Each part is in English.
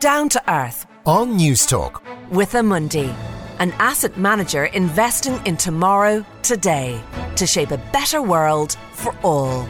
Down to Earth on News Talk. with Amundi, an asset manager investing in tomorrow, today, to shape a better world for all.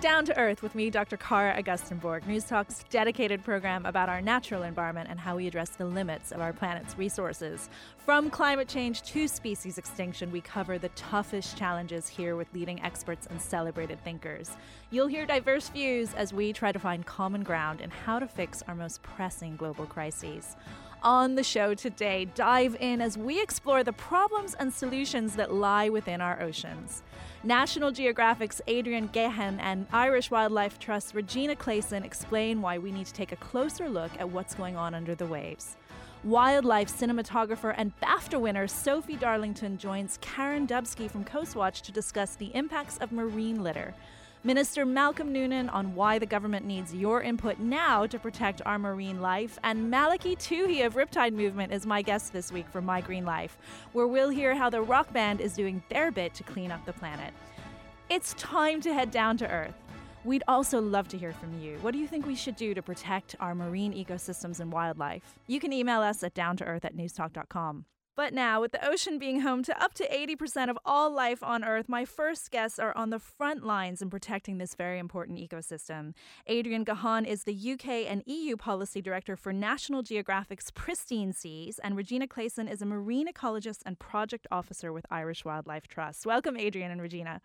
Down to Earth with me, Dr. Cara Augustenborg, News Talk's dedicated program about our natural environment and how we address the limits of our planet's resources. From climate change to species extinction, we cover the toughest challenges here with leading experts and celebrated thinkers. You'll hear diverse views as we try to find common ground in how to fix our most pressing global crises. On the show today, dive in as we explore the problems and solutions that lie within our oceans. National Geographic's Adrian Gahan and Irish Wildlife Trust's Regina Classen explain why we need to take a closer look at what's going on under the waves. Wildlife cinematographer and BAFTA winner Sophie Darlington joins Karin Dubsky from Coastwatch to discuss the impacts of marine litter. Minister Malcolm Noonan on why the government needs your input now to protect our marine life. And Malachy Tuohy of Riptide Movement is my guest this week for My Green Life, where we'll hear how the rock band is doing their bit to clean up the planet. It's time to head down to Earth. We'd also love to hear from you. What do you think we should do to protect our marine ecosystems and wildlife? You can email us at downtoearth at newstalk.com. But now, with the ocean being home to up to 80% of all life on Earth, my first guests are on the front lines in protecting this very important ecosystem. Adrian Gahan is the UK and EU Policy Director for National Geographic's Pristine Seas, and Regina Classen is a marine ecologist and project officer with Irish Wildlife Trust. Welcome, Adrian and Regina.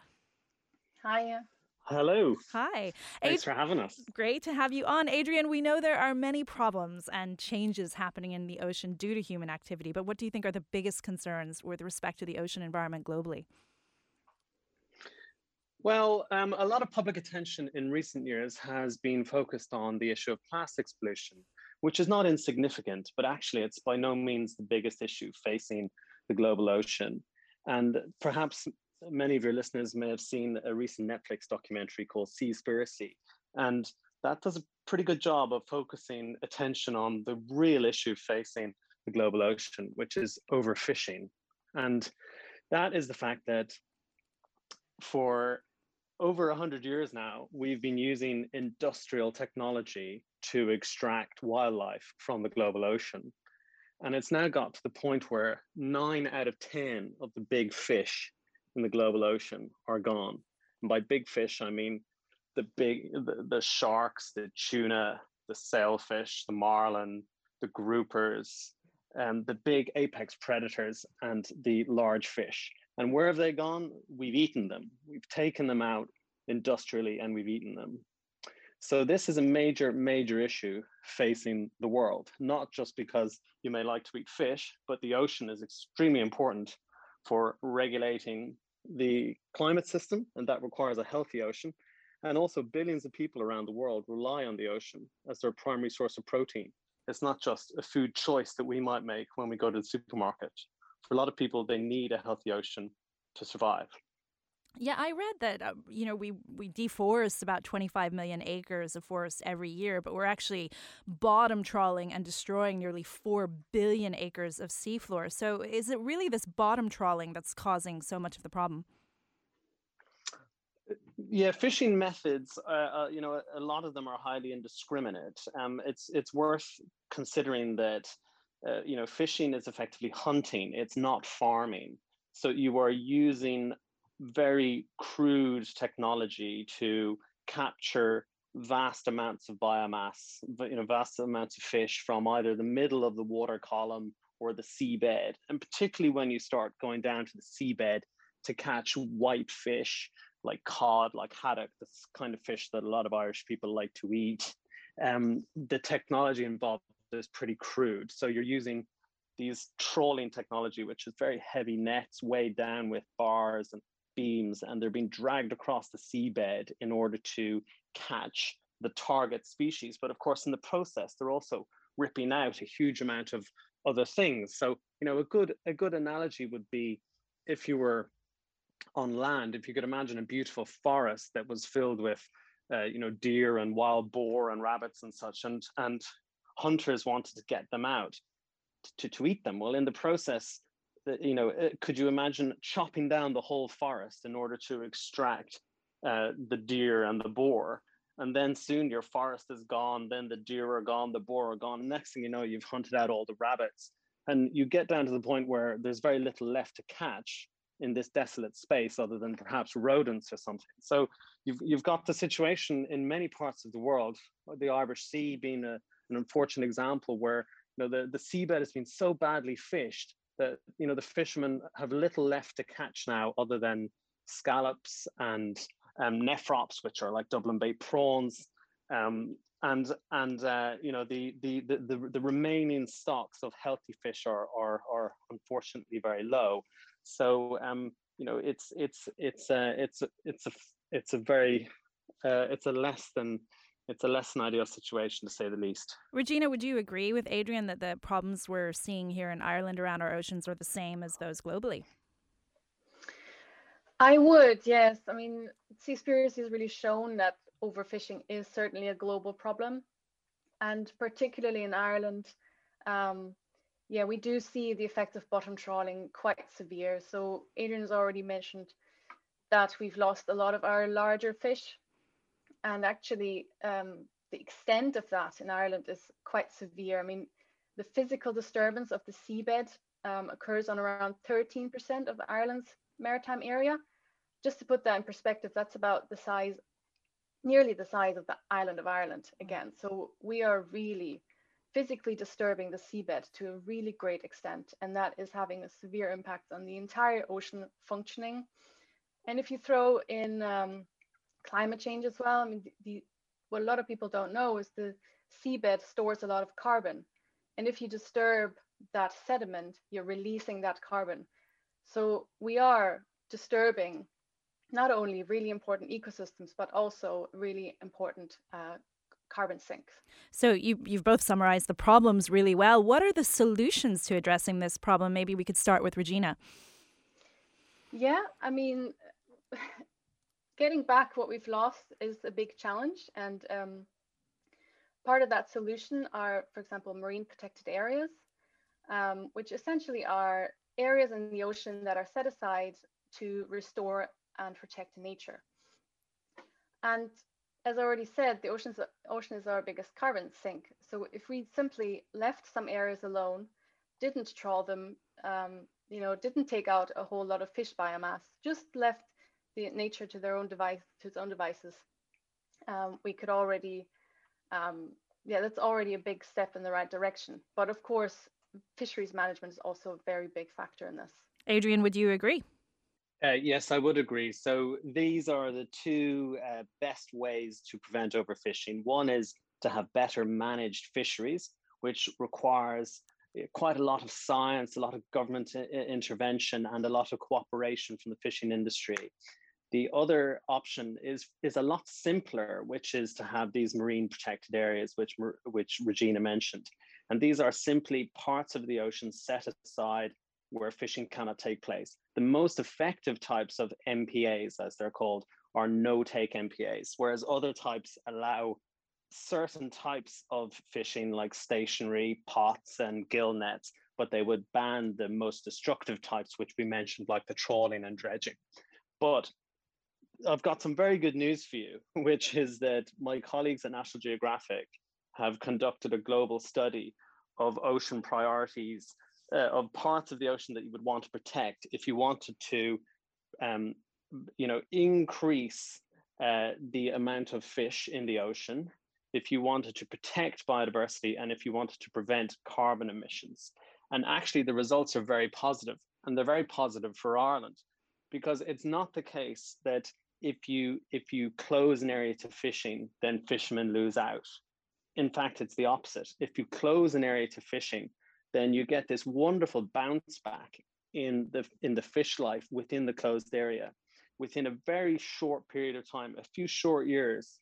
Hiya. Hello. Hi. Thanks Ad- for having us. Great to have you on. Adrian, we know there are many problems and changes happening in the ocean due to human activity, but what do you think are the biggest concerns with respect to the ocean environment globally? Well, um, a lot of public attention in recent years has been focused on the issue of plastics pollution, which is not insignificant, but actually it's by no means the biggest issue facing the global ocean. And perhaps many of your listeners may have seen a recent Netflix documentary called Seaspiracy. And that does a pretty good job of focusing attention on the real issue facing the global ocean, which is overfishing. And that is the fact that for over 100 years now, we've been using industrial technology to extract wildlife from the global ocean. And it's now got to the point where nine out of 10 of the big fish in the global ocean are gone. And by big fish, I mean the big, the, the sharks, the tuna, the sailfish, the marlin, the groupers, and the big apex predators and the large fish. And where have they gone? We've eaten them. We've taken them out industrially and we've eaten them. So this is a major, major issue facing the world, not just because you may like to eat fish, but the ocean is extremely important for regulating the climate system, and that requires a healthy ocean. And also, billions of people around the world rely on the ocean as their primary source of protein. It's not just a food choice that we might make when we go to the supermarket. For a lot of people, they need a healthy ocean to survive. Yeah, I read that uh, you know we we deforest about 25 million acres of forest every year, but we're actually bottom trawling and destroying nearly 4 billion acres of seafloor. So is it really this bottom trawling that's causing so much of the problem? Yeah, fishing methods, uh, uh, you know, a lot of them are highly indiscriminate. Um, it's it's worth considering that, uh, you know, fishing is effectively hunting. It's not farming. So you are using very crude technology to capture vast amounts of biomass, you know, vast amounts of fish from either the middle of the water column or the seabed. And particularly when you start going down to the seabed to catch white fish like cod, like haddock, this kind of fish that a lot of Irish people like to eat. Um, the technology involved is pretty crude. So you're using these trawling technology, which is very heavy nets weighed down with bars and beams, and they're being dragged across the seabed in order to catch the target species. But of course, in the process, they're also ripping out a huge amount of other things. So, you know, a good a good analogy would be if you were on land, if you could imagine a beautiful forest that was filled with, uh, you know, deer and wild boar and rabbits and such, and and hunters wanted to get them out to, to eat them. Well, in the process, you know, uh, could you imagine chopping down the whole forest in order to extract uh, the deer and the boar. And then soon your forest is gone, then the deer are gone, the boar are gone. Next thing you know, you've hunted out all the rabbits. And you get down to the point where there's very little left to catch in this desolate space other than perhaps rodents or something. So you've, you've got the situation in many parts of the world, the Irish Sea being a, an unfortunate example where you know, the, the seabed has been so badly fished that you know the fishermen have little left to catch now other than scallops and um, nephrops, which are like Dublin Bay prawns, um, and and uh, you know the, the the the the remaining stocks of healthy fish are are are unfortunately very low. So um, you know it's it's it's a it's it's a it's a very uh, it's a less than it's a less than ideal situation to say the least. Regina, would you agree with Adrian that the problems we're seeing here in Ireland around our oceans are the same as those globally? I would, yes. I mean, Seaspiracy has really shown that overfishing is certainly a global problem. And particularly in Ireland, um, yeah, we do see the effect of bottom trawling quite severe. So Adrian has already mentioned that we've lost a lot of our larger fish and actually um, the extent of that in Ireland is quite severe. I mean, the physical disturbance of the seabed um, occurs on around 13% of Ireland's maritime area. Just to put that in perspective, that's about the size, nearly the size of the island of Ireland again. So we are really physically disturbing the seabed to a really great extent, and that is having a severe impact on the entire ocean functioning. And if you throw in um, climate change as well. I mean, the, the, what a lot of people don't know is the seabed stores a lot of carbon. And if you disturb that sediment, you're releasing that carbon. So we are disturbing not only really important ecosystems, but also really important uh, carbon sinks. So you, you've both summarized the problems really well. What are the solutions to addressing this problem? Maybe we could start with Regina. Yeah, I mean, getting back what we've lost is a big challenge. And um, part of that solution are, for example, marine protected areas, um, which essentially are areas in the ocean that are set aside to restore and protect nature. And as I already said, the ocean's, ocean is our biggest carbon sink. So if we simply left some areas alone, didn't trawl them, um, you know, didn't take out a whole lot of fish biomass, just left the nature to their own device to its own devices, um, we could already, um, yeah, that's already a big step in the right direction. But of course, fisheries management is also a very big factor in this. Adrian, would you agree? Uh, yes, I would agree. So these are the two uh, best ways to prevent overfishing. One is to have better managed fisheries, which requires uh, quite a lot of science, a lot of government uh, intervention, and a lot of cooperation from the fishing industry. The other option is, is a lot simpler, which is to have these marine protected areas, which, which Regina mentioned. And these are simply parts of the ocean set aside where fishing cannot take place. The most effective types of MPAs, as they're called, are no take MPAs, whereas other types allow certain types of fishing like stationary pots and gill nets, but they would ban the most destructive types, which we mentioned, like the trawling and dredging. But I've got some very good news for you, which is that my colleagues at National Geographic have conducted a global study of ocean priorities, uh, of parts of the ocean that you would want to protect if you wanted to, um, you know, increase uh, the amount of fish in the ocean, if you wanted to protect biodiversity, and if you wanted to prevent carbon emissions. And actually, the results are very positive, and they're very positive for Ireland because it's not the case that if you if you close an area to fishing, then fishermen lose out. In fact, it's the opposite. If you close an area to fishing, then you get this wonderful bounce back in the in the fish life within the closed area within a very short period of time, a few short years.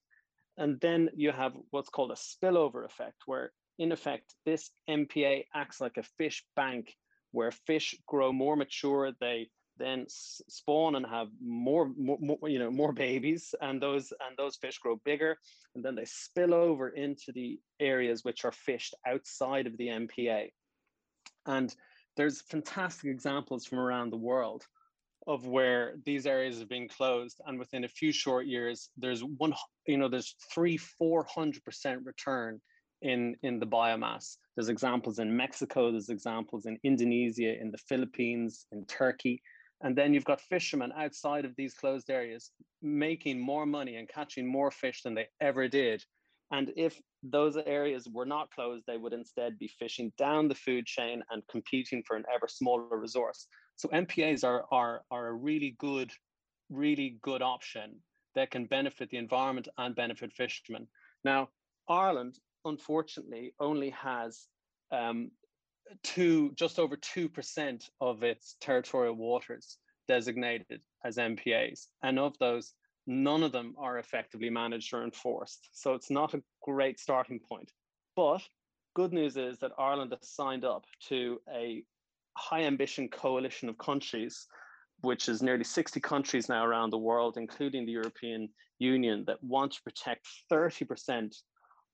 And then you have what's called a spillover effect, where in effect, this MPA acts like a fish bank where fish grow more mature, they then spawn and have more, more, more, you know more babies and those and those fish grow bigger and then they spill over into the areas which are fished outside of the MPA and there's fantastic examples from around the world of where these areas have been closed and within a few short years there's one you know there's three four hundred percent return in in the biomass. There's examples in mexico there's examples in indonesia in the philippines in turkey and then you've got fishermen outside of these closed areas making more money and catching more fish than they ever did and if those areas were not closed, they would instead be fishing down the food chain and competing for an ever smaller resource. So MPAs are, are, are a really good, really good option that can benefit the environment and benefit fishermen. Now, Ireland, unfortunately, only has um, two, just over 2% of its territorial waters designated as MPAs. And of those, none of them are effectively managed or enforced. So it's not a great starting point. But good news is that Ireland has signed up to a high ambition coalition of countries, which is nearly 60 countries now around the world, including the European Union, that want to protect 30%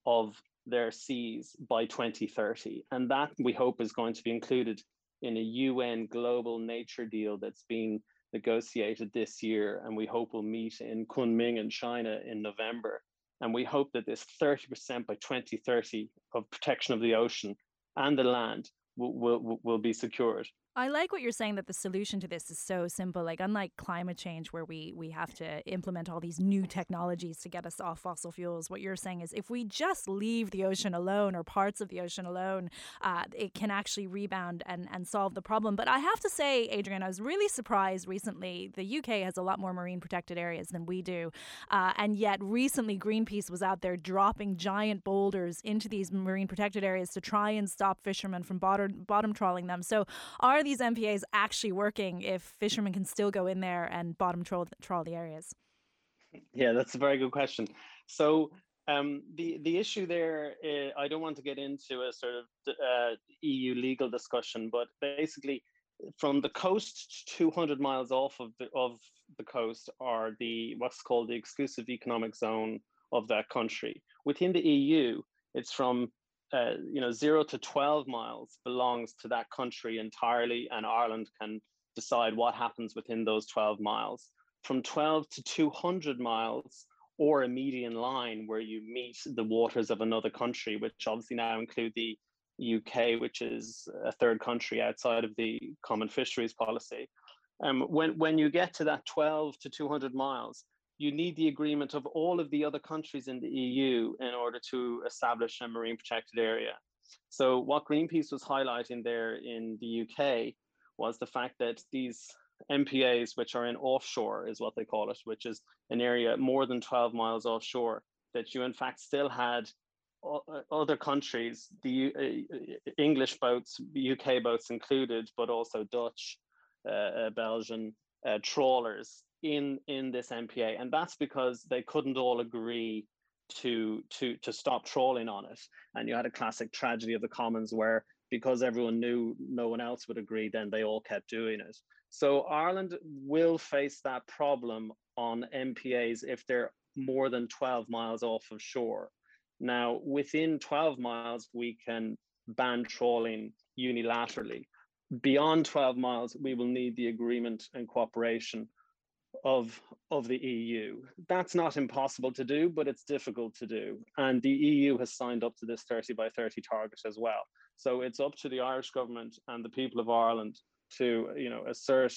of their seas by 2030. And that we hope is going to be included in a UN global nature deal that's been negotiated this year. And we hope will meet in Kunming in China in November. And we hope that this 30% by 2030 of protection of the ocean and the land will, will, will be secured. I like what you're saying that the solution to this is so simple. Like unlike climate change, where we we have to implement all these new technologies to get us off fossil fuels, what you're saying is if we just leave the ocean alone or parts of the ocean alone, uh, it can actually rebound and and solve the problem. But I have to say, Adrian, I was really surprised recently. The UK has a lot more marine protected areas than we do, uh, and yet recently Greenpeace was out there dropping giant boulders into these marine protected areas to try and stop fishermen from bottom bottom trawling them. So are these MPAs actually working if fishermen can still go in there and bottom trawl, trawl the areas? Yeah, that's a very good question. So um, the the issue there, uh, I don't want to get into a sort of uh, EU legal discussion, but basically, from the coast 200 miles off of the of the coast are the what's called the exclusive economic zone of that country. Within the EU, it's from uh, you know, zero to 12 miles belongs to that country entirely, and Ireland can decide what happens within those 12 miles. From 12 to 200 miles, or a median line where you meet the waters of another country, which obviously now include the UK, which is a third country outside of the common fisheries policy. Um, when, when you get to that 12 to 200 miles, you need the agreement of all of the other countries in the EU in order to establish a marine protected area. So what Greenpeace was highlighting there in the UK was the fact that these MPAs, which are in offshore, is what they call it, which is an area more than 12 miles offshore, that you in fact still had other countries, the uh, English boats, UK boats included, but also Dutch, uh, uh Belgian uh, trawlers in in this MPA, and that's because they couldn't all agree to to to stop trawling on it. And you had a classic tragedy of the commons where because everyone knew no one else would agree, then they all kept doing it. So Ireland will face that problem on MPAs if they're more than 12 miles off of shore. Now, within 12 miles, we can ban trawling unilaterally. Beyond 12 miles, we will need the agreement and cooperation of of the EU. That's not impossible to do, but it's difficult to do. And the EU has signed up to this 30 by 30 target as well. So it's up to the Irish government and the people of Ireland to, you know, assert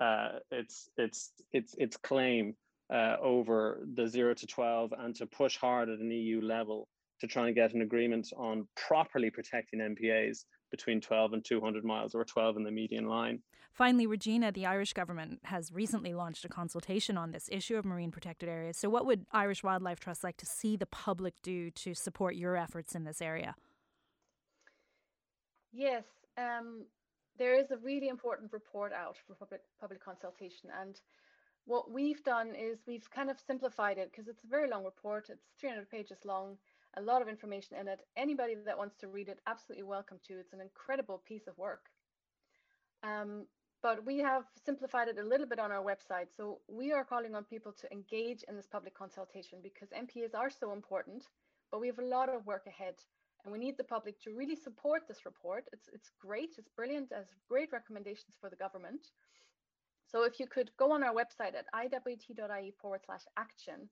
uh, its its its its claim uh, over the zero to 12 and to push hard at an EU level to try and get an agreement on properly protecting MPAs between 12 and 200 miles or 12 in the median line. Finally, Regina, the Irish government has recently launched a consultation on this issue of marine protected areas. So, what would Irish Wildlife Trust like to see the public do to support your efforts in this area? Yes, um, there is a really important report out for public public consultation, and what we've done is we've kind of simplified it because it's a very long report. It's 300 pages long a lot of information in it. Anybody that wants to read it, absolutely welcome to. It's an incredible piece of work. Um, but we have simplified it a little bit on our website. So we are calling on people to engage in this public consultation because MPAs are so important, but we have a lot of work ahead and we need the public to really support this report. It's, it's great, it's brilliant, it has great recommendations for the government. So if you could go on our website at iwt.ie forward slash action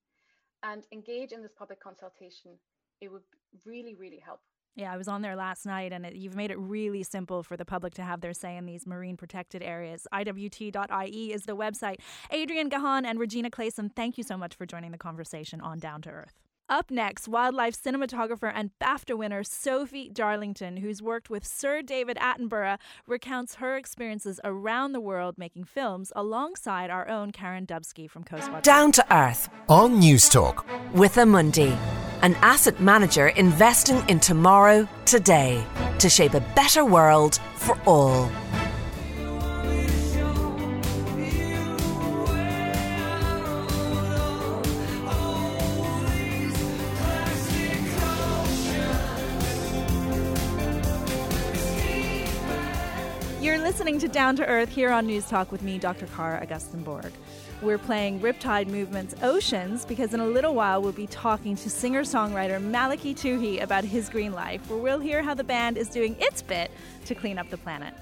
and engage in this public consultation, it would really, really help. Yeah, I was on there last night, and it, you've made it really simple for the public to have their say in these marine protected areas. IWT.ie is the website. Adrian Gahan and Regina Classen, thank you so much for joining the conversation on Down to Earth. Up next, wildlife cinematographer and BAFTA winner Sophie Darlington, who's worked with Sir David Attenborough, recounts her experiences around the world making films alongside our own Karin Dubsky from Coastwatch. Down to Earth. On News Talk. With Amundi, an asset manager investing in tomorrow, today, to shape a better world for all. You're listening to Down to Earth here on News Talk with me, Dr. Cara Augustenborg. We're playing Riptide Movement's Oceans because in a little while we'll be talking to singer songwriter Malachy Tuohy about his green life, where we'll hear how the band is doing its bit to clean up the planet.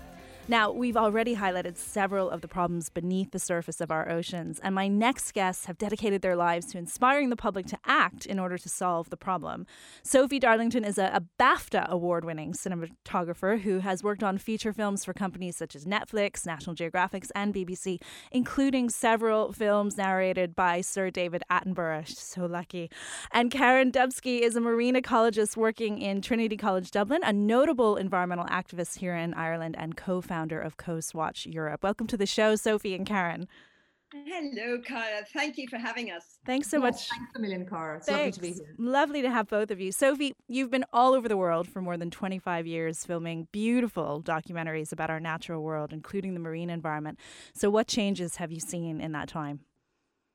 Now, we've already highlighted several of the problems beneath the surface of our oceans, and my next guests have dedicated their lives to inspiring the public to act in order to solve the problem. Sophie Darlington is a, a BAFTA award winning cinematographer who has worked on feature films for companies such as Netflix, National Geographic, and BBC, including several films narrated by Sir David Attenborough. So lucky. And Karin Dubsky is a marine ecologist working in Trinity College Dublin, a notable environmental activist here in Ireland, and co founder founder of Coastwatch Europe. Welcome to the show, Sophie and Karin. Hello, Cara. Thank you for having us. Thanks so yes, much. Thanks a million, Cara. It's thanks. lovely to be here. Lovely to have both of you. Sophie, you've been all over the world for more than 25 years filming beautiful documentaries about our natural world, including the marine environment. So, what changes have you seen in that time?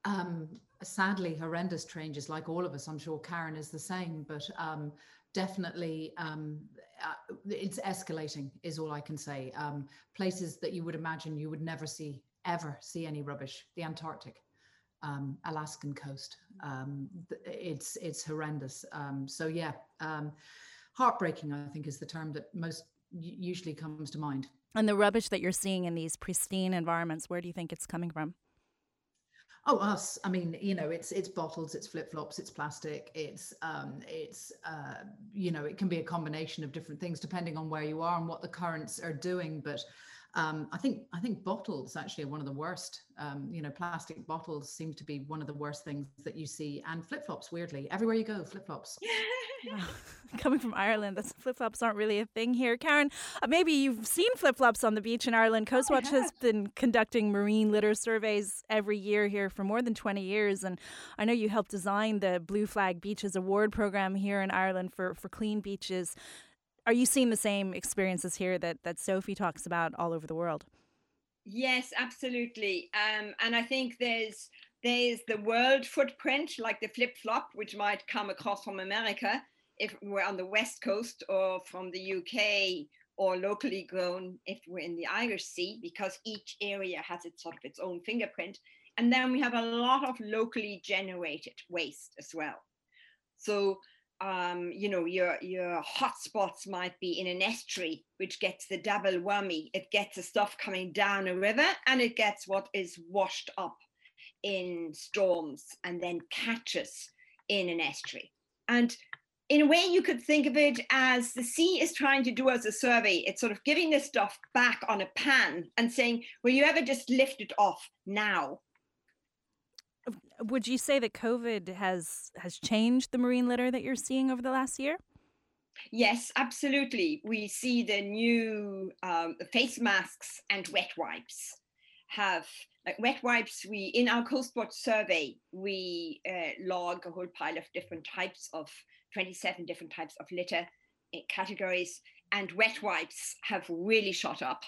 Um, sadly, horrendous changes, like all of us. I'm sure Karin is the same, but um, definitely um, uh, it's escalating is all i can say. Um, places that you would imagine you would never see ever see any rubbish the antarctic um, alaskan coast. Um, it's it's horrendous. Um, so yeah um, heartbreaking i think is the term that most usually comes to mind. And the rubbish that you're seeing in these pristine environments where do you think it's coming from Oh, us. I mean, you know, it's it's bottles, it's flip flops, it's plastic, it's um, it's uh, you know, it can be a combination of different things depending on where you are and what the currents are doing. But um, I think I think bottles actually are one of the worst. Um, you know, plastic bottles seem to be one of the worst things that you see, and flip flops. Weirdly, everywhere you go, flip flops. Coming from Ireland, that's flip flops aren't really a thing here. Karin, uh, maybe you've seen flip flops on the beach in Ireland. Coastwatch oh, has been conducting marine litter surveys every year here for more than 20 years. And I know you helped design the Blue Flag Beaches Award program here in Ireland for, for clean beaches. Are you seeing the same experiences here that, that Sophie talks about all over the world? Yes, absolutely. Um, and I think there's there's the world footprint, like the flip flop, which might come across from America if we're on the west coast, or from the UK, or locally grown if we're in the Irish Sea, because each area has its sort of its own fingerprint. And then we have a lot of locally generated waste as well. So um, you know, your your hotspots might be in an estuary, which gets the double whammy. It gets the stuff coming down a river, and it gets what is washed up in storms, and then catches in an estuary. And in a way, you could think of it as the sea is trying to do us a survey. It's sort of giving this stuff back on a pan and saying, "Will you ever just lift it off now?" Would you say that COVID has has changed the marine litter that you're seeing over the last year? Yes, absolutely. We see the new um, face masks and wet wipes have like wet wipes. We in our Coastwatch survey we uh, log a whole pile of different types of 27 different types of litter eh, categories and wet wipes have really shot up.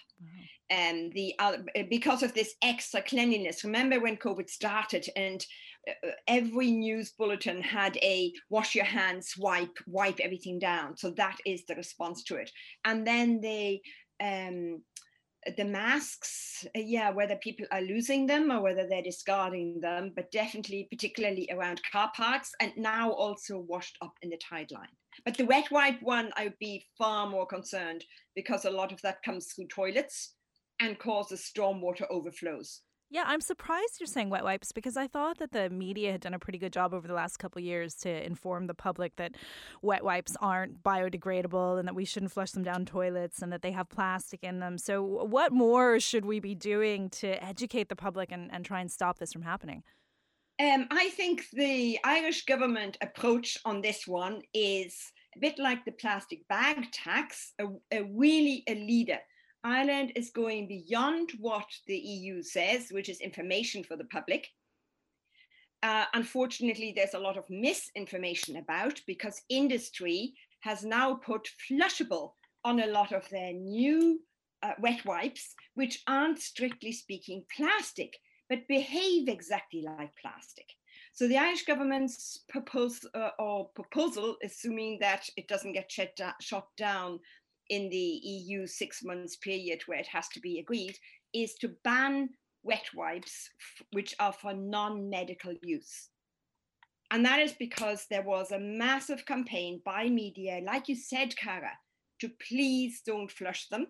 And um, the uh, because of this extra cleanliness. Remember when COVID started and uh, every news bulletin had a wash your hands, wipe, wipe everything down. So that is the response to it. And then the um, the masks, uh, yeah, whether people are losing them or whether they're discarding them, but definitely, particularly around car parks, and now also washed up in the tide line. But the wet wipe one, I would be far more concerned because a lot of that comes through toilets and causes stormwater overflows. Yeah, I'm surprised you're saying wet wipes because I thought that the media had done a pretty good job over the last couple years to inform the public that wet wipes aren't biodegradable and that we shouldn't flush them down toilets and that they have plastic in them. So, what more should we be doing to educate the public and, and try and stop this from happening? Um, I think the Irish government approach on this one is a bit like the plastic bag tax, a, a really a leader Ireland is going beyond what the EU says, which is information for the public. Uh, unfortunately, there's a lot of misinformation about because industry has now put flushable on a lot of their new uh, wet wipes, which aren't strictly speaking plastic, but behave exactly like plastic. So the Irish government's propose, uh, or proposal, assuming that it doesn't get shut, da- shot down in the EU six months period where it has to be agreed is to ban wet wipes, which are for non medical use. And that is because there was a massive campaign by media, like you said, Cara, to please don't flush them.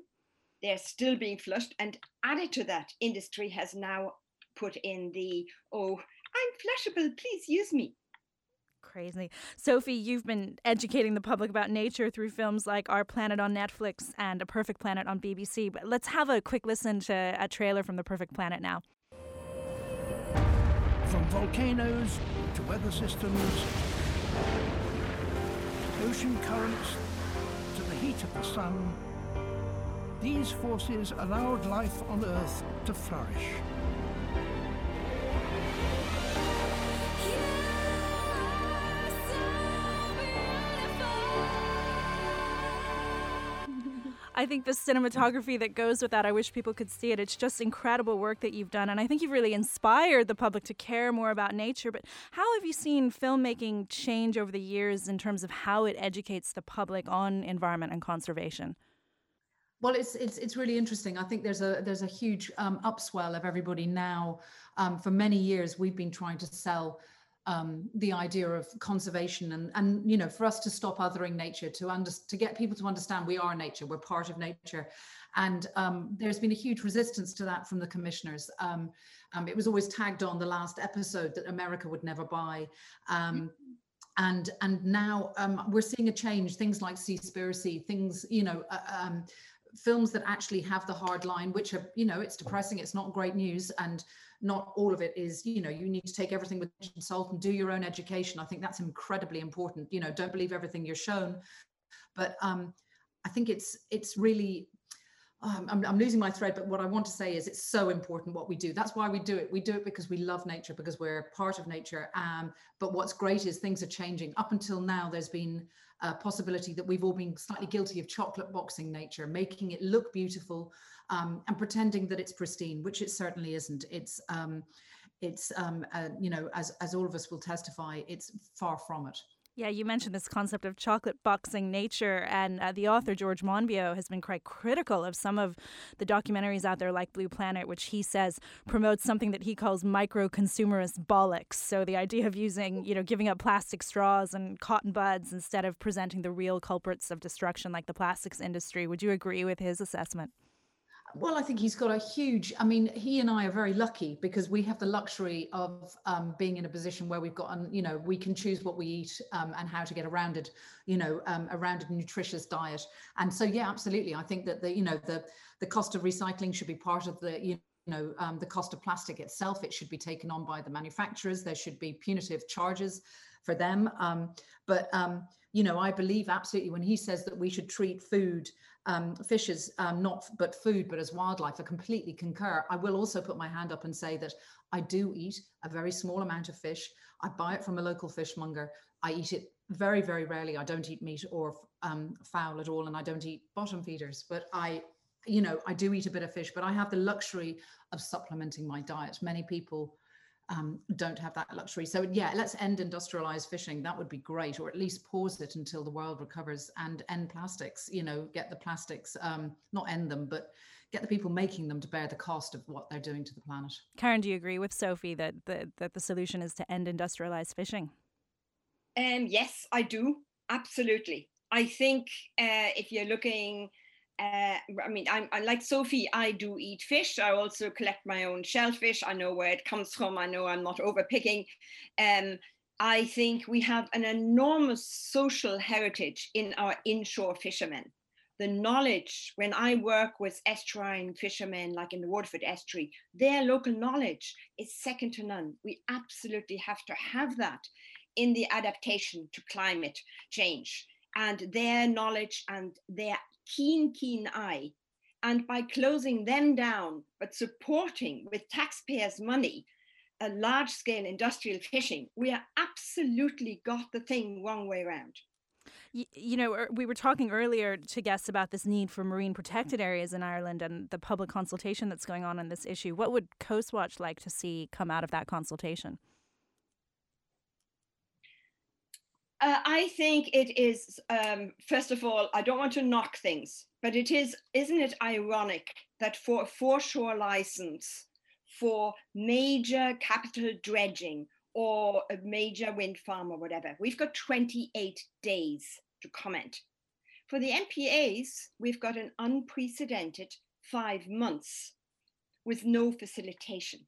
They're still being flushed. And added to that, industry has now put in the, oh, I'm flushable, please use me crazy. Sophie, you've been educating the public about nature through films like Our Planet on Netflix and A Perfect Planet on BBC. But let's have a quick listen to a trailer from The Perfect Planet now. From volcanoes to weather systems, ocean currents to the heat of the sun, these forces allowed life on Earth to flourish. I think the cinematography that goes with that, I wish people could see it. It's just incredible work that you've done. And I think you've really inspired the public to care more about nature. But how have you seen filmmaking change over the years in terms of how it educates the public on environment and conservation? Well, it's it's it's really interesting. I think there's a there's a huge um, upswell of everybody now. Um, for many years, we've been trying to sell um, the idea of conservation and and you know for us to stop othering nature to under, to get people to understand we are nature we're part of nature. And um, there's been a huge resistance to that from the commissioners. Um, um it was always tagged on the last episode that america would never buy. Um, and and now um, we're seeing a change things like seaspiracy things you know uh, films that actually have the hard line which are you know it's depressing it's not great news and not all of it is you know you need to take everything with salt and do your own education i think that's incredibly important you know don't believe everything you're shown but um i think it's it's really um, I'm, I'm, losing my thread, but what I want to say is it's so important what we do. That's why we do it. We do it because we love nature, because we're part of nature. Um, but what's great is things are changing. Up until now, there's been a possibility that we've all been slightly guilty of chocolate boxing nature, making it look beautiful um, and pretending that it's pristine, which it certainly isn't. It's um, it's um, uh, you know as as all of us will testify, it's far from it. Yeah, you mentioned this concept of chocolate boxing nature, and uh, the author George Monbiot has been quite critical of some of the documentaries out there, like Blue Planet, which he says promotes something that he calls micro consumerist bollocks. So the idea of using, you know, giving up plastic straws and cotton buds instead of presenting the real culprits of destruction, like the plastics industry. Would you agree with his assessment? Well, I think he's got a huge. I mean, he and I are very lucky because we have the luxury of um, being in a position where we've got, you know, we can choose what we eat um, and how to get a rounded, you know, um, a rounded nutritious diet. And so, yeah, absolutely, I think that the, you know, the the cost of recycling should be part of the, you know, um, the cost of plastic itself. It should be taken on by the manufacturers. There should be punitive charges for them. Um, but um, you know, I believe absolutely when he says that we should treat food um, fish um, not but food, but as wildlife. I completely concur. I will also put my hand up and say that I do eat a very small amount of fish. I buy it from a local fishmonger. I eat it very, very rarely. I don't eat meat or um, fowl at all, and I don't eat bottom feeders. But I, you know, I do eat a bit of fish. But I have the luxury of supplementing my diet. Many people um, don't have that luxury. So yeah, let's end industrialized fishing. That would be great, or at least pause it until the world recovers and end plastics. You know, get the plastics, um, not end them, but get the people making them to bear the cost of what they're doing to the planet. Karin, do you agree with Sophie that the, that the solution is to end industrialized fishing? Um, yes, I do. Absolutely. I think uh, if you're looking uh, I mean, I'm, I'm, like Sophie, I do eat fish. I also collect my own shellfish. I know where it comes from. I know I'm not overpicking. Um, I think we have an enormous social heritage in our inshore fishermen. The knowledge, when I work with estuarine fishermen, like in the Waterford estuary, their local knowledge is second to none. We absolutely have to have that in the adaptation to climate change and their knowledge and their keen, keen eye. And by closing them down, but supporting with taxpayers' money a large scale industrial fishing, we are absolutely got the thing wrong way around. You, you know, er, we were talking earlier to guests about this need for marine protected areas in Ireland and the public consultation that's going on on this issue. What would Coastwatch like to see come out of that consultation? Uh, I think it is, um, first of all, I don't want to knock things, but it is, isn't it ironic that for a foreshore license for major capital dredging or a major wind farm or whatever, we've got 28 days to comment. For the MPAs, we've got an unprecedented five months with no facilitation.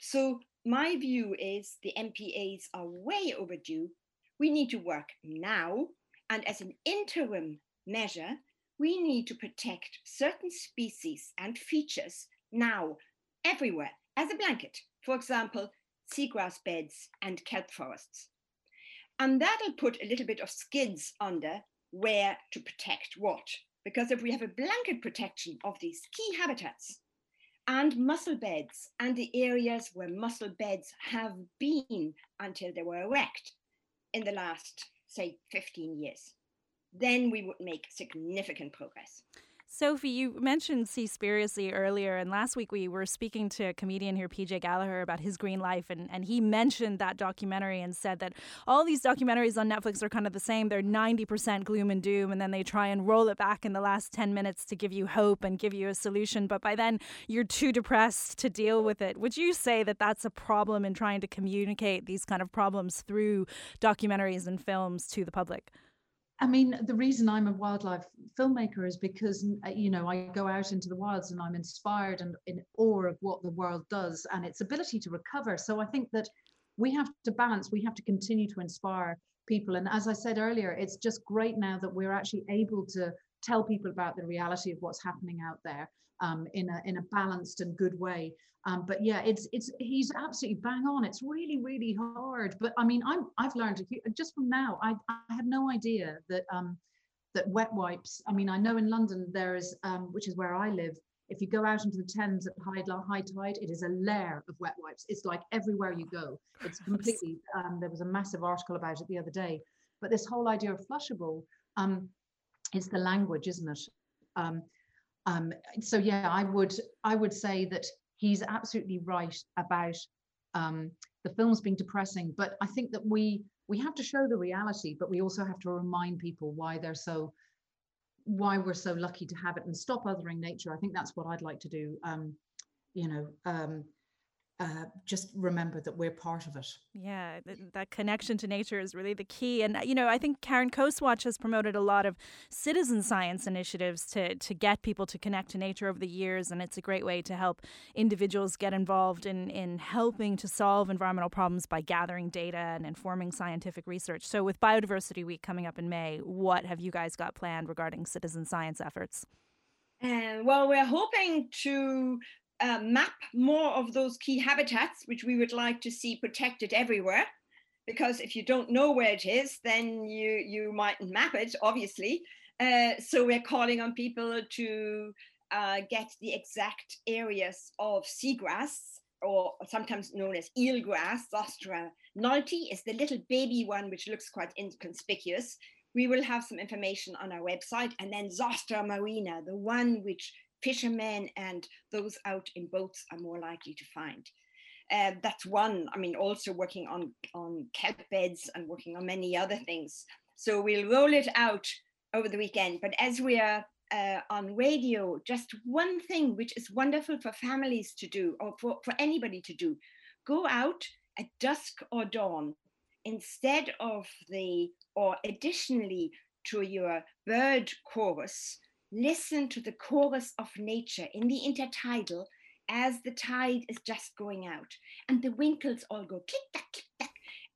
So my view is the MPAs are way overdue we need to work now. And as an interim measure, we need to protect certain species and features now, everywhere, as a blanket. For example, seagrass beds and kelp forests. And that'll put a little bit of skids under where to protect what. Because if we have a blanket protection of these key habitats and mussel beds and the areas where mussel beds have been until they were erect, in the last, say, 15 years. Then we would make significant progress. Sophie, you mentioned Seaspiracy earlier, and last week we were speaking to a comedian here, PJ Gallagher, about his green life, and, and he mentioned that documentary and said that all these documentaries on Netflix are kind of the same. They're 90% gloom and doom, and then they try and roll it back in the last 10 minutes to give you hope and give you a solution, but by then you're too depressed to deal with it. Would you say that that's a problem in trying to communicate these kind of problems through documentaries and films to the public? I mean, the reason I'm a wildlife filmmaker is because, uh, you know, I go out into the wilds and I'm inspired and in awe of what the world does and its ability to recover. So I think that we have to balance, we have to continue to inspire people. And as I said earlier, it's just great now that we're actually able to tell people about the reality of what's happening out there um, in a in a balanced and good way. Um, but yeah, it's it's he's absolutely bang on. It's really really hard. But I mean, I'm I've learned just from now. I I had no idea that um, that wet wipes. I mean, I know in London there is, um, which is where I live. If you go out into the Thames at high, high tide, it is a layer of wet wipes. It's like everywhere you go. It's completely. Um, there was a massive article about it the other day. But this whole idea of flushable, um, is the language, isn't it? Um, um, so yeah, I would I would say that he's absolutely right about um, the films being depressing, but I think that we we have to show the reality, but we also have to remind people why they're so why we're so lucky to have it and stop othering nature. I think that's what I'd like to do. Um, you know, um, uh, just remember that we're part of it. Yeah, th- that connection to nature is really the key. And, you know, I think Karin Coastwatch has promoted a lot of citizen science initiatives to, to get people to connect to nature over the years. And it's a great way to help individuals get involved in, in helping to solve environmental problems by gathering data and informing scientific research. So, with Biodiversity Week coming up in May, what have you guys got planned regarding citizen science efforts? Uh, well, we're hoping to uh, map more of those key habitats, which we would like to see protected everywhere. Because if you don't know where it is, then you, you mightn't map it, obviously. Uh, so we're calling on people to uh, get the exact areas of seagrass, or sometimes known as eelgrass. Zostera noltii is the little baby one, which looks quite inconspicuous. We will have some information on our website. And then Zostera marina, the one which fishermen and those out in boats are more likely to find. Uh, that's one. I mean, also working on on kelp beds and working on many other things. So we'll roll it out over the weekend. But as we are uh, on radio, just one thing which is wonderful for families to do or for, for anybody to do: go out at dusk or dawn instead of the or additionally to your bird chorus listen to the chorus of nature in the intertidal as the tide is just going out and the winkles all go click clack click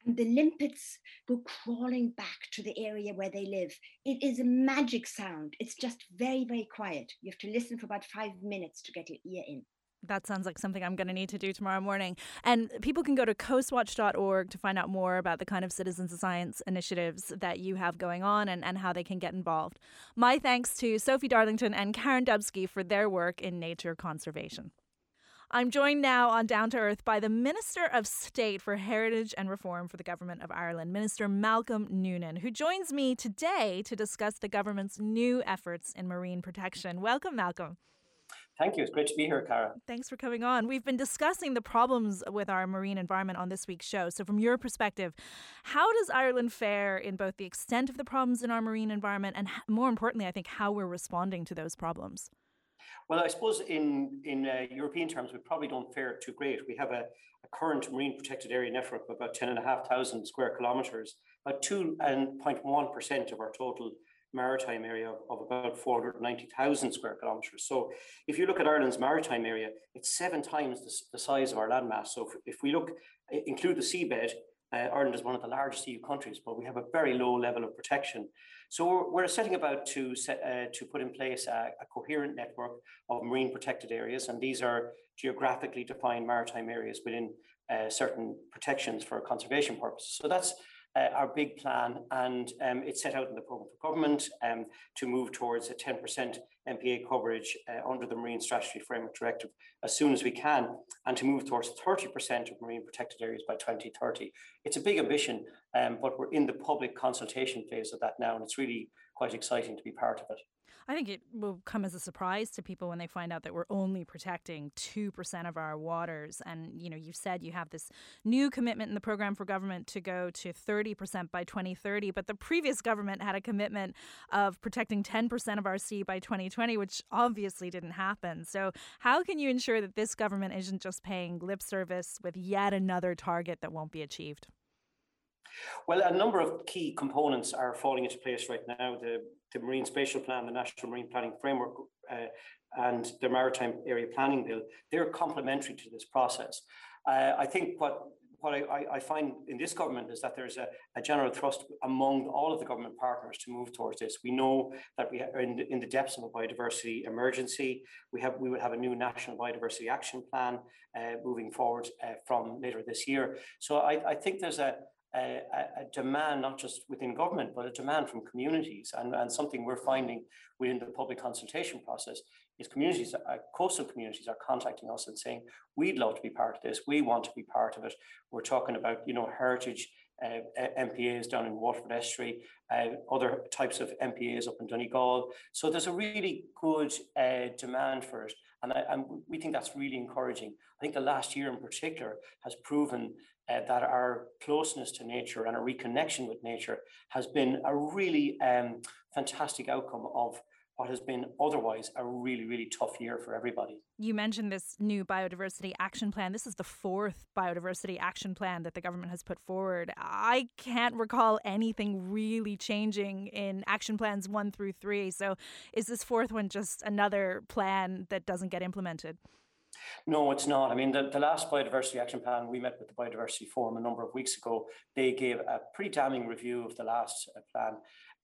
and the limpets go crawling back to the area where they live. It is a magic sound. It's just very very quiet. You have to listen for about five minutes to get your ear in that sounds like something I'm going to need to do tomorrow morning. And people can go to coastwatch.org to find out more about the kind of citizens of science initiatives that you have going on and, and how they can get involved. My thanks to Sophie Darlington and Karin Dubsky for their work in nature conservation. I'm joined now on Down to Earth by the Minister of State for Heritage and Reform for the Government of Ireland, Minister Malcolm Noonan, who joins me today to discuss the government's new efforts in marine protection. Welcome, Malcolm. Thank you. It's great to be here, Cara. Thanks for coming on. We've been discussing the problems with our marine environment on this week's show. So, from your perspective, how does Ireland fare in both the extent of the problems in our marine environment and, more importantly, I think, how we're responding to those problems? Well, I suppose in in uh, European terms, we probably don't fare too great. We have a, a current marine protected area network of about 10,500 square kilometres, about 2.1% of our total maritime area of, about 490,000 square kilometres. So if you look at Ireland's maritime area, it's seven times the, the size of our landmass. So if, if we look, include the seabed, uh, Ireland is one of the largest EU countries, but we have a very low level of protection. So we're, we're setting about to set, uh, to put in place a, a, coherent network of marine protected areas, and these are geographically defined maritime areas within uh, certain protections for conservation purposes. So that's uh, our big plan, and um, it's set out in the programme for government um, to move towards a 10% MPA coverage uh, under the Marine Strategy Framework Directive as soon as we can, and to move towards 30% of marine protected areas by 2030. It's a big ambition, um, but we're in the public consultation phase of that now, and it's really quite exciting to be part of it. I think it will come as a surprise to people when they find out that we're only protecting 2% of our waters. And, you know, you've said you have this new commitment in the program for government to go to 30% by 2030, but the previous government had a commitment of protecting 10% of our sea by 2020, which obviously didn't happen. So, how can you ensure that this government isn't just paying lip service with yet another target that won't be achieved? Well, a number of key components are falling into place right now. The, the Marine Spatial Plan, the National Marine Planning Framework, uh, and the Maritime Area Planning Bill, they're complementary to this process. Uh, I think what what I, I, find in this government is that there's a, a, general thrust among all of the government partners to move towards this. We know that we are in the, in the depths of a biodiversity emergency. We have we will have a new national biodiversity action plan uh, moving forward uh, from later this year. So I, I think there's a a, a, demand, not just within government, but a demand from communities. And, and something we're finding within the public consultation process is communities, uh, coastal communities are contacting us and saying, we'd love to be part of this. We want to be part of it. We're talking about, you know, heritage uh, MPAs down in Waterford Estuary, uh, other types of MPAs up in Donegal. So there's a really good uh, demand for it. And, I, and we think that's really encouraging. I think the last year in particular has proven uh, that our closeness to nature and our reconnection with nature has been a really um, fantastic outcome of what has been otherwise a really, really tough year for everybody. You mentioned this new biodiversity action plan. This is the fourth biodiversity action plan that the government has put forward. I can't recall anything really changing in action plans one through three. So, is this fourth one just another plan that doesn't get implemented? No, it's not. I mean, the, the last biodiversity action plan, we met with the biodiversity forum a number of weeks ago. They gave a pretty damning review of the last uh, plan.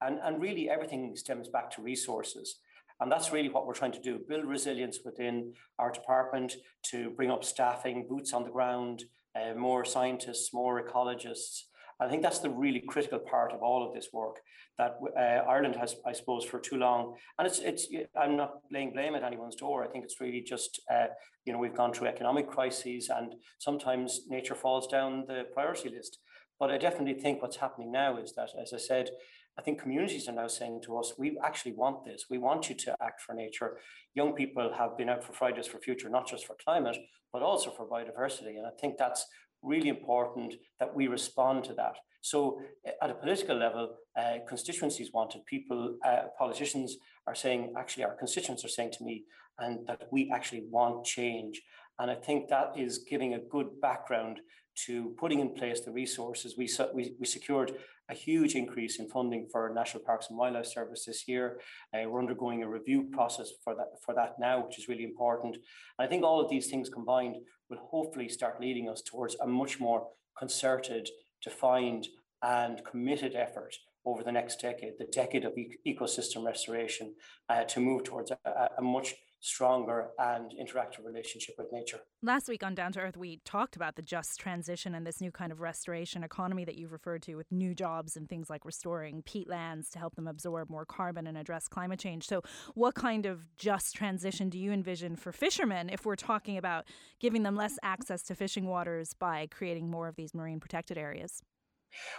And, and really everything stems back to resources. And that's really what we're trying to do, build resilience within our department to bring up staffing, boots on the ground, uh, more scientists, more ecologists, I think that's the really critical part of all of this work that uh, Ireland has, I suppose, for too long. And it's, it's, I'm not laying blame at anyone's door. I think it's really just, uh, you know, we've gone through economic crises and sometimes nature falls down the priority list. But I definitely think what's happening now is that, as I said, I think communities are now saying to us, we actually want this. We want you to act for nature. Young people have been out for Fridays for Future, not just for climate, but also for biodiversity. And I think that's really important that we respond to that. So, eh, at a political level, uh, constituencies wanted people, uh, politicians are saying, actually, our constituents are saying to me, and that we actually want change. And I think that is giving a good background to putting in place the resources. We, we, we secured a huge increase in funding for National Parks and Wildlife Service this year. Uh, we're undergoing a review process for that, for that now, which is really important. And I think all of these things combined will hopefully start leading us towards a much more concerted, defined, and committed effort over the next decade, the decade of ecosystem restoration, uh, to move towards a, a much stronger and interactive relationship with nature. Last week on Down to Earth, we talked about the just transition and this new kind of restoration economy that you've referred to with new jobs and things like restoring peatlands to help them absorb more carbon and address climate change. So, what kind of just transition do you envision for fishermen if we're talking about giving them less access to fishing waters by creating more of these marine protected areas?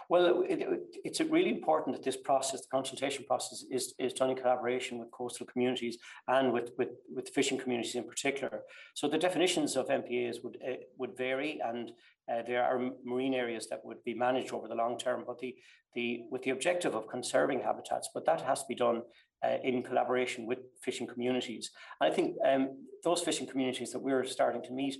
Well, it, it, it's really important that this process, the consultation process, is, is done in collaboration with coastal communities and with, with, with fishing communities in particular. So the definitions of MPAs would uh, would vary, and uh, there are marine areas that would be managed over the long term, but the the with the objective of conserving habitats. But that has to be done uh, in collaboration with fishing communities. And I think um, those fishing communities that we're starting to meet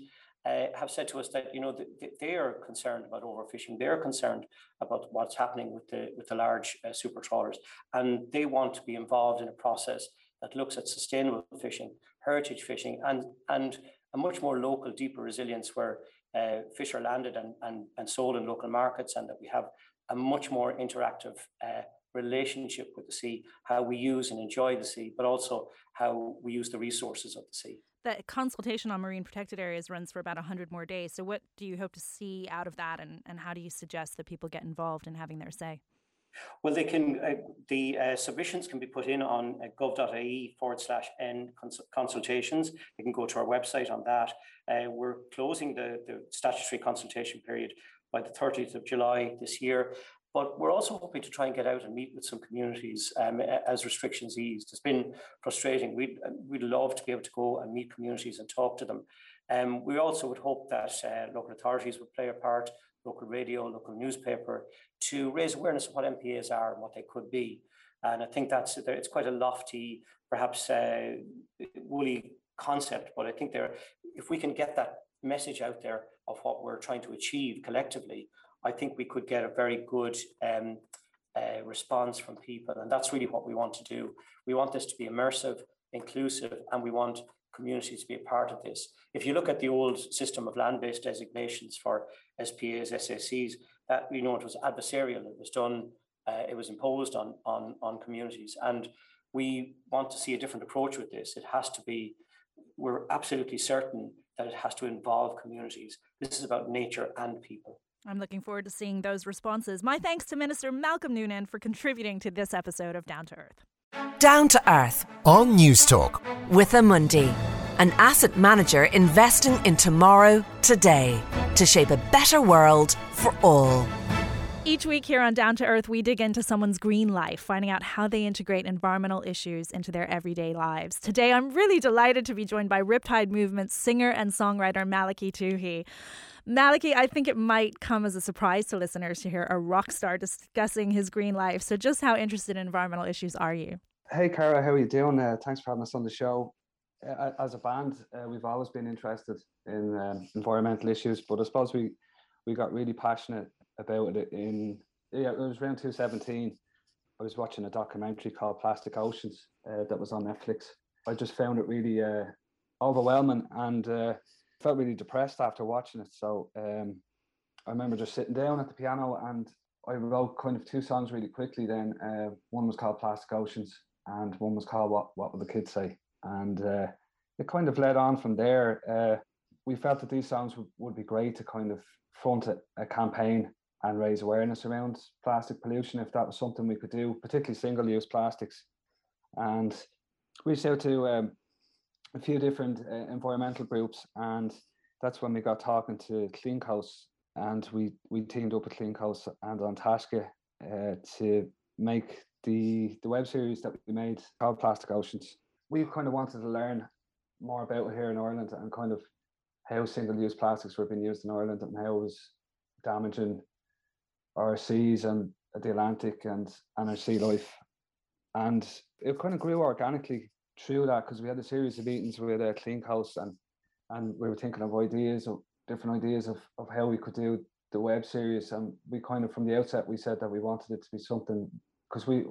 uh, have said to us that you know th- they are concerned about overfishing. They're concerned about what's happening with the with the large uh, super trawlers, and they want to be involved in a process that looks at sustainable fishing, heritage fishing, and and a much more local, deeper resilience where uh, fish are landed and, and and sold in local markets, and that we have a much more interactive uh, relationship with the sea, how we use and enjoy the sea, but also how we use the resources of the sea. The consultation on marine protected areas runs for about 100 more days. So, what do you hope to see out of that, and, and how do you suggest that people get involved in having their say? Well, they can. Uh, the uh, submissions can be put in on uh, gov.ie forward slash n consultations. You can go to our website on that. Uh, we're closing the, the statutory consultation period by the 30th of July this year. But we're also hoping to try and get out and meet with some communities um, as restrictions eased. It's been frustrating. We'd, we'd love to be able to go and meet communities and talk to them. Um, we also would hope that uh, local authorities would play a part, local radio, local newspaper, to raise awareness of what MPAs are and what they could be. And I think that's it's quite a lofty, perhaps uh, woolly concept, but I think there, if we can get that message out there of what we're trying to achieve collectively, I think we could get a very good um, uh, response from people. And that's really what we want to do. We want this to be immersive, inclusive, and we want communities to be a part of this. If you look at the old system of land-based designations for SPAs, SACs, that you know it was adversarial. It was done. Uh, it was imposed on on on communities, and we want to see a different approach with this. It has to be. We're absolutely certain that it has to involve communities. This is about nature and people. I'm looking forward to seeing those responses. My thanks to Minister Malcolm Noonan for contributing to this episode of Down to Earth. Down to Earth on Newstalk with Amundi, an asset manager investing in tomorrow today to shape a better world for all. Each week here on Down to Earth, we dig into someone's green life, finding out how they integrate environmental issues into their everyday lives. Today, I'm really delighted to be joined by Riptide Movement singer and songwriter Malachy Tuohy. Malachy, I think it might come as a surprise to listeners to hear a rock star discussing his green life. So, just how interested in environmental issues are you? Hey, Cara, how are you doing? Uh, thanks for having us on the show. Uh, as a band, uh, we've always been interested in um, environmental issues, but I suppose we we got really passionate about it in yeah it was around 2017. I was watching a documentary called Plastic Oceans uh, that was on Netflix. I just found it really uh, overwhelming and uh, felt really depressed after watching it. So um, I remember just sitting down at the piano and I wrote kind of two songs really quickly. Then uh, one was called Plastic Oceans and one was called What What Will the Kids Say? And uh, it kind of led on from there. Uh, we felt that these songs would, would be great to kind of front a, a campaign and raise awareness around plastic pollution if that was something we could do, particularly single-use plastics. And reached out to um, a few different uh, environmental groups, and that's when we got talking to Clean Coast, and we we teamed up with Clean Coast and An Taisce uh, to make the the web series that we made called Plastic Oceans. We kind of wanted to learn more about here in Ireland and kind of how single-use plastics were being used in Ireland and how it was damaging our seas and the Atlantic and and our sea life. And it kind of grew organically through that because we had a series of meetings with uh, Clean Coast and and we were thinking of ideas of different ideas of, of how we could do the web series. And we kind of from the outset we said that we wanted it to be something because we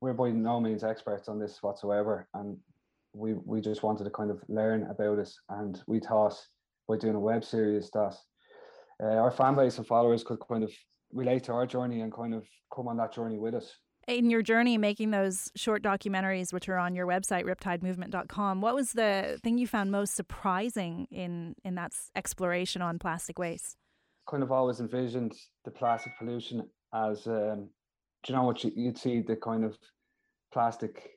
we're by no means experts on this whatsoever. And we we just wanted to kind of learn about it. And we thought by doing a web series that uh, our fan base and followers could kind of relate to our journey and kind of come on that journey with us in your journey making those short documentaries which are on your website riptidemovement.com what was the thing you found most surprising in in that exploration on plastic waste? Kind of always envisioned the plastic pollution as um, do you know what you, would see the kind of plastic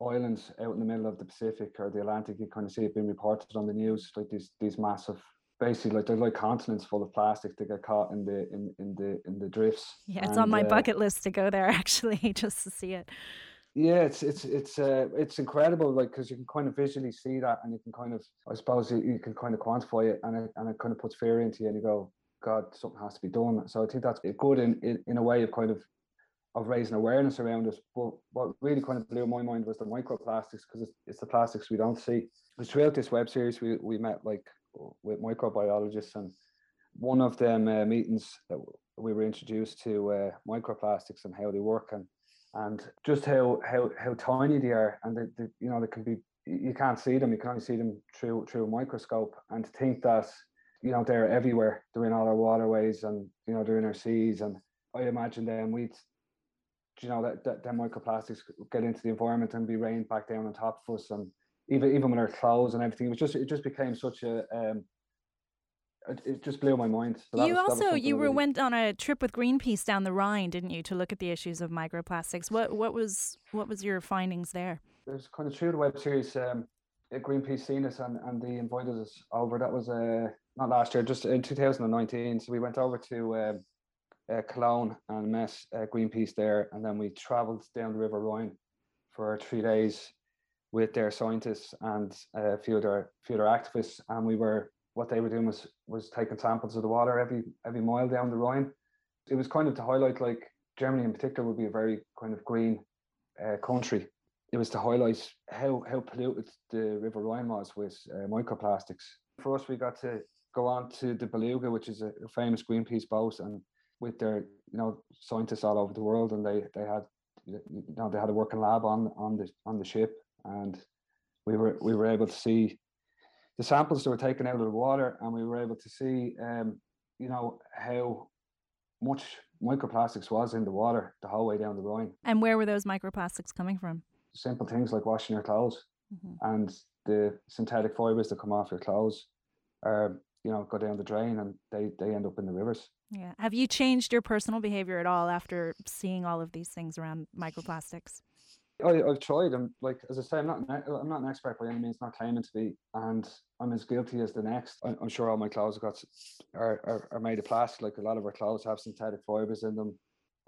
islands out in the middle of the Pacific or the Atlantic you kind of see it being reported on the news like these these massive basically like they're like continents full of plastic that get caught in the in, in the in the drifts. Yeah, it's and, on my uh, bucket list to go there actually, just to see it. Yeah, it's it's it's uh, it's incredible, like because you can kind of visually see that, and you can kind of, I suppose, you, you can kind of quantify it, and it and it kind of puts fear into you, and you go, God, something has to be done. So I think that's good in in, in a way of kind of of raising awareness around it. But what really kind of blew my mind was the microplastics because it's, it's the plastics we don't see. Because throughout this web series, we we met like with microbiologists, and one of them uh, meetings that we were introduced to uh, microplastics and how they work, and and just how how how tiny they are, and they, they, you know they can be you can't see them, you can only see them through through a microscope, and to think that you know they're everywhere, they're in all our waterways, and you know they're in our seas, and I imagine then we'd you know that, that, that microplastics get into the environment and be rained back down on top of us and even even with our clothes and everything. It was just it just became such a um, it, it just blew my mind. So you was, also you were really... went on a trip with Greenpeace down the Rhine, didn't you, to look at the issues of microplastics? What what was what was your findings there? There's kind of through the web series. Um, Greenpeace seen us and, and they invited us over. That was uh, not last year, just in 2019. So we went over to um, uh, Cologne and met uh, Greenpeace there, and then we travelled down the River Rhine for three days with their scientists and a few of their few of their activists, and we were what they were doing was was taking samples of the water every every mile down the Rhine. It was kind of to highlight like Germany in particular would be a very kind of green uh, country. It was to highlight how how polluted the River Rhine was with uh, microplastics. For us, we got to go on to the Beluga, which is a, a famous Greenpeace boat, and with their you know scientists all over the world, and they they had you know they had a working lab on on the on the ship and we were we were able to see the samples that were taken out of the water, and we were able to see, um, you know, how much microplastics was in the water the whole way down the Rhine. And where were those microplastics coming from? Simple things like washing your clothes, mm-hmm. and the synthetic fibers that come off your clothes are, you know, go down the drain, and they they end up in the rivers. Yeah. Have you changed your personal behavior at all after seeing all of these things around microplastics? I, I've tried. I'm like, as I say, I'm not, I'm not an expert by any means, not claiming to be, and I'm as guilty as the next. I'm, I'm sure all my clothes got are, are, are made of plastic. Like a lot of our clothes have synthetic fibers in them.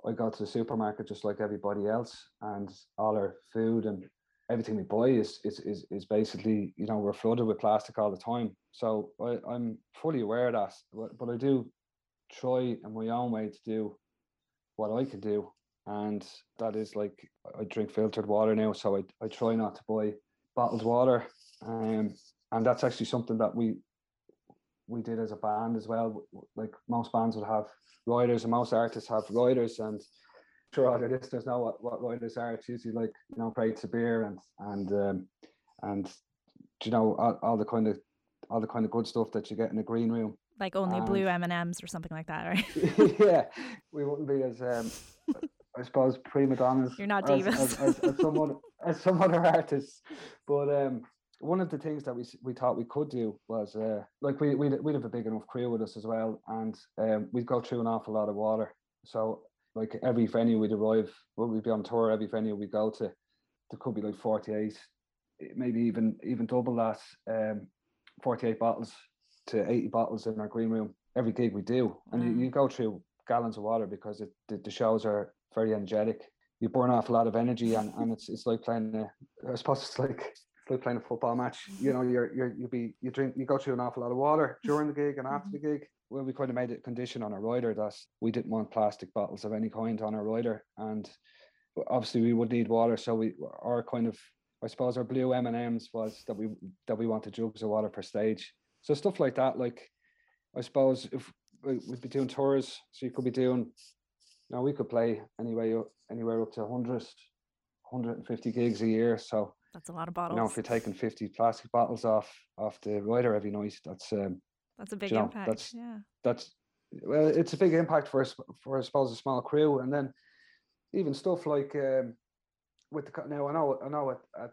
I go to the supermarket just like everybody else, and all our food and everything we buy is is is, is basically you know we're flooded with plastic all the time. So I, I'm fully aware of that, but, but I do try in my own way to do what I can do and that is like I drink filtered water now, so I, I try not to buy bottled water, um, and that's actually something that we we did as a band as well. Like most bands would have riders, and most artists have riders, and sure all the listeners know what, what riders are. It's usually like you know, crates of beer and and um, and you know all, all the kind of all the kind of good stuff that you get in a green room like only and, blue M and M's or something like that, right? yeah, we wouldn't be as um, I suppose prima donnas. You're not divas. As, as, as, as some other, as some other artists, but um, one of the things that we we thought we could do was uh, like we we we'd have a big enough crew with us as well, and um, we'd go through an awful lot of water. So like every venue we'd arrive, well, we'd be on tour. Every venue we go to, there could be like forty eight, maybe even even double that, um, forty eight bottles to eighty bottles in our green room every gig we do, and you, you go through gallons of water because it, the, the shows are very energetic. You burn off a lot of energy, and, and it's it's like playing. A, I suppose it's like it's like playing a football match. You know, you're you're you be you drink you go through an awful lot of water during the gig and after the mm-hmm. gig. Well, we kind of made it a condition on our rider that we didn't want plastic bottles of any kind on our rider, and obviously we would need water. So we our kind of I suppose our blue M and M's was that we that we wanted jugs of water per stage, so stuff like that. Like I suppose if we'd be doing tours, so you could be doing. Know, we could play anyway anywhere up to 100, 150 gigs a year. So that's a lot of bottles. You know, if you're taking 50 plastic bottles off off the rider every night, that's um, that's a big you know, impact. That's yeah. That's well, it's a big impact for us for I suppose a small crew, and then even stuff like um, with the now I know I know at, at,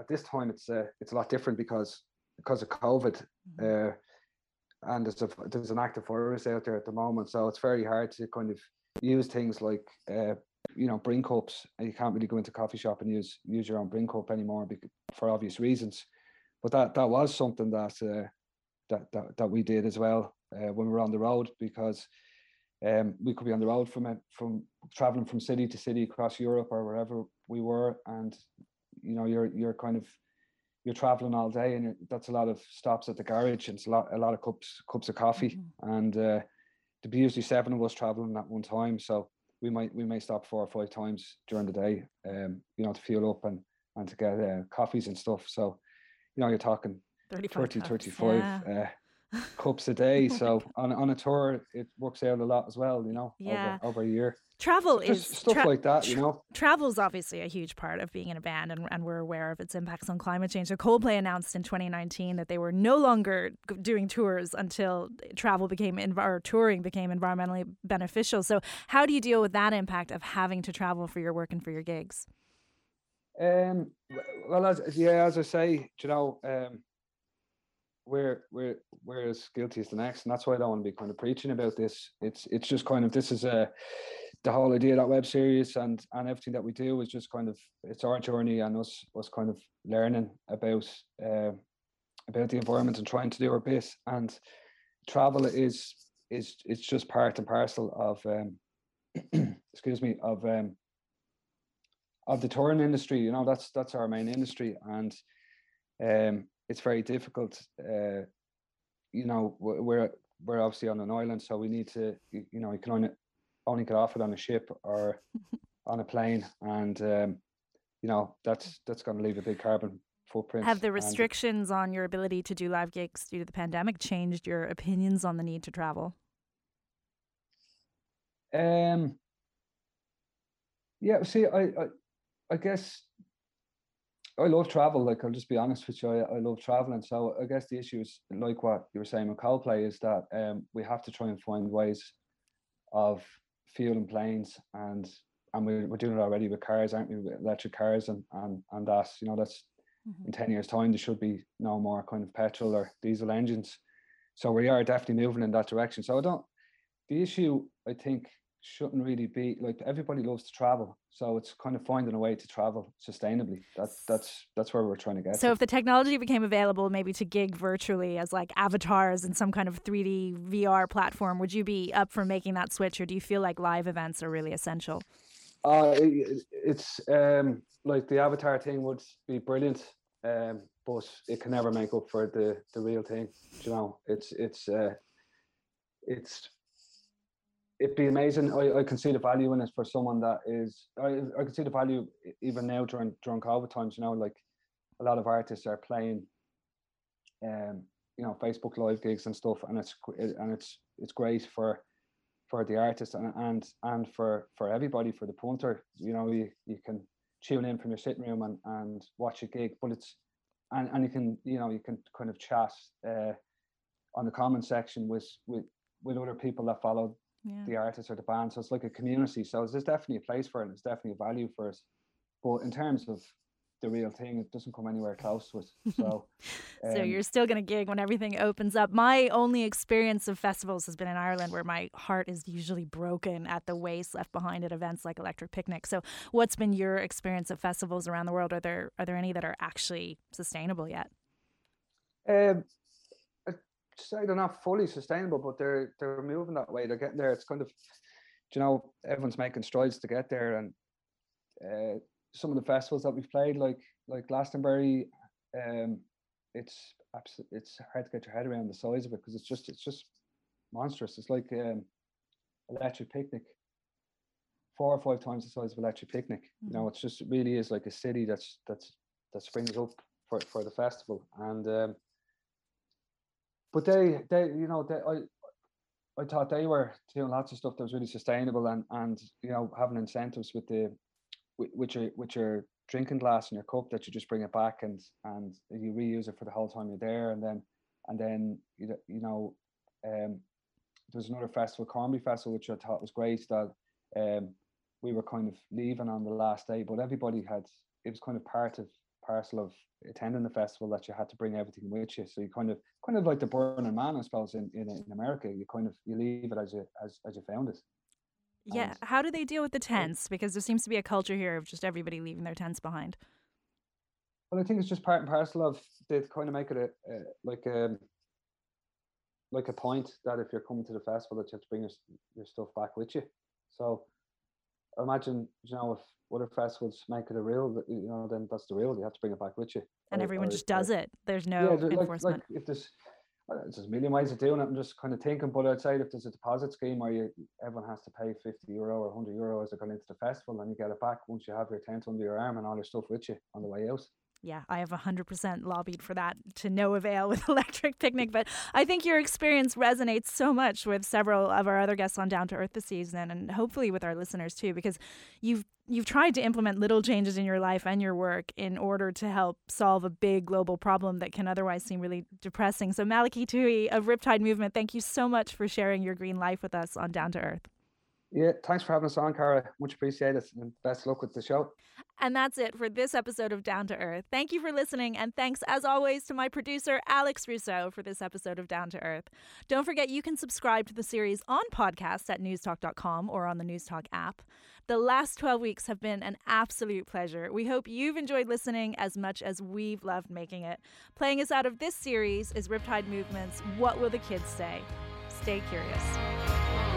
at this time it's uh, it's a lot different because because of COVID. Mm-hmm. Uh, and there's a there's an active virus out there at the moment, so it's very hard to kind of use things like uh, you know bring cups. You can't really go into coffee shop and use use your own bring cup anymore because, for obvious reasons. But that that was something that uh, that, that that we did as well uh, when we were on the road because um, we could be on the road from it from traveling from city to city across Europe or wherever we were, and you know you're you're kind of you're traveling all day, and that's a lot of stops at the garage, and it's a lot a lot of cups cups of coffee, mm-hmm. and uh, to be usually seven of us traveling at one time, so we might we may stop four or five times during the day, um, you know, to fuel up and and to get uh, coffees and stuff. So, you know, you're talking 30, 35 yeah. uh, cups a day. So on on a tour, it works out a lot as well. You know, yeah. over, over a year. Travel so is stuff tra- like that. You know, travel is obviously a huge part of being in a band, and, and we're aware of its impacts on climate change. So Coldplay announced in 2019 that they were no longer doing tours until travel became env- or touring became environmentally beneficial. So how do you deal with that impact of having to travel for your work and for your gigs? Um. Well, as yeah, as I say, you know, um, we're we're we're as guilty as the next, and that's why I don't want to be kind of preaching about this. It's it's just kind of this is a the whole idea that web series and and everything that we do is just kind of it's our journey and us us kind of learning about uh, about the environment and trying to do our best. And travel is is it's just part and parcel of um, excuse me of um, of the touring industry. You know that's that's our main industry and. Um, it's very difficult. Uh, you know, we're we're obviously on an island, so we need to, you know, you can only only get off it on a ship or on a plane, and um, you know that's that's going to leave a big carbon footprint. Have the restrictions and, on your ability to do live gigs due to the pandemic changed your opinions on the need to travel? Um. Yeah. See, I, I, I guess I love travel. Like I'll just be honest with you, I, I love traveling. So I guess the issue is like what you were saying with Coldplay is that um, we have to try and find ways of fueling planes and and we're, we're doing it already with cars, aren't we? With electric cars and and and that you know that's mm-hmm. in ten years' time there should be no more kind of petrol or diesel engines. So we are definitely moving in that direction. So I don't. The issue I think shouldn't really be like everybody loves to travel so it's kind of finding a way to travel sustainably. That's that's that's where we're trying to get so to. if the technology became available maybe to gig virtually as like avatars in some kind of 3d vr platform would you be up for making that switch or do you feel like live events are really essential? Uh it, it's um like the avatar thing would be brilliant um but it can never make up for the the real thing you know? It's it's uh it's it'd be amazing. I, I can see the value in it for someone that is. I, I can see the value even now during during COVID times. You know, like a lot of artists are playing, um, you know, Facebook live gigs and stuff, and it's and it's it's great for for the artist and and and for for everybody for the punter. You know, you you can tune in from your sitting room and and watch a gig, but it's and and you can you know you can kind of chat uh, on the comment section with with with other people that follow yeah. the artist or the band. So it's like a community. So there's definitely a place for it. There's definitely a value for it. But in terms of the real thing, it doesn't come anywhere close to it. So, um, so you're still going to gig when everything opens up. My only experience of festivals has been in Ireland, where my heart is usually broken at the waste left behind at events like Electric Picnic. So, what's been your experience of festivals around the world? Are there are there any that are actually sustainable yet? Um, say they're not fully sustainable, but they're they're moving that way. They're getting there. It's kind of, you know, everyone's making strides to get there. And uh, some of the festivals that we've played, like like Glastonbury, um, it's absolutely it's hard to get your head around the size of it because it's just it's just monstrous. It's like um, Electric Picnic, four or five times the size of Electric Picnic. Mm-hmm. You know, mm-hmm. it's just it really is like a city that's that's that springs up for for the festival and. Um, but they they you know they I I thought they were doing lots of stuff that was really sustainable and and you know having incentives with the with your with your drinking glass in your cup that you just bring it back and and you reuse it for the whole time you're there. And then and then you you know um there was another festival Cornbury Festival which I thought was great that um we were kind of leaving on the last day but everybody had it was kind of part of parcel of attending the festival that you had to bring everything with you. So you kind of kind of like the Burning Man, I suppose, in, in, in America. You kind of you leave it as you as, as you found it. Yeah. And How do they deal with the tents? Because there seems to be a culture here of just everybody leaving their tents behind. Well, I think it's just part and parcel of they kind of make it a, a like a um, like a point that if you're coming to the festival that you have to bring your, your stuff back with you. So imagine you know if other festivals make it a rule, you know, then that's the rule. You have to bring it back with you. And or, everyone or, just does or, it. There's no yeah, enforcement. Like, like if there's there's a million ways of doing it. I'm just kind of thinking, but outside if there's a deposit scheme where you everyone has to pay 50 euro or 100 euro as they go into the festival, and you get it back once you have your tent under your arm and all your stuff with you on the way out yeah, I have 100% lobbied for that to no avail with Electric Picnic. But I think your experience resonates so much with several of our other guests on Down to Earth this season, and hopefully with our listeners too, because you've you've tried to implement little changes in your life and your work in order to help solve a big global problem that can otherwise seem really depressing. So Malachy Tuohy of Riptide Movement, thank you so much for sharing your green life with us on Down to Earth. Yeah, thanks for having us on, Cara. Much appreciated. And best luck with the show. And that's it for this episode of Down to Earth. Thank you for listening, and thanks as always to my producer, Alex Russo, for this episode of Down to Earth. Don't forget you can subscribe to the series on podcast at newstalk.com or on the Newstalk app. The last 12 weeks have been an absolute pleasure. We hope you've enjoyed listening as much as we've loved making it. Playing us out of this series is Riptide Movement's What Will the Kids Say? Stay curious.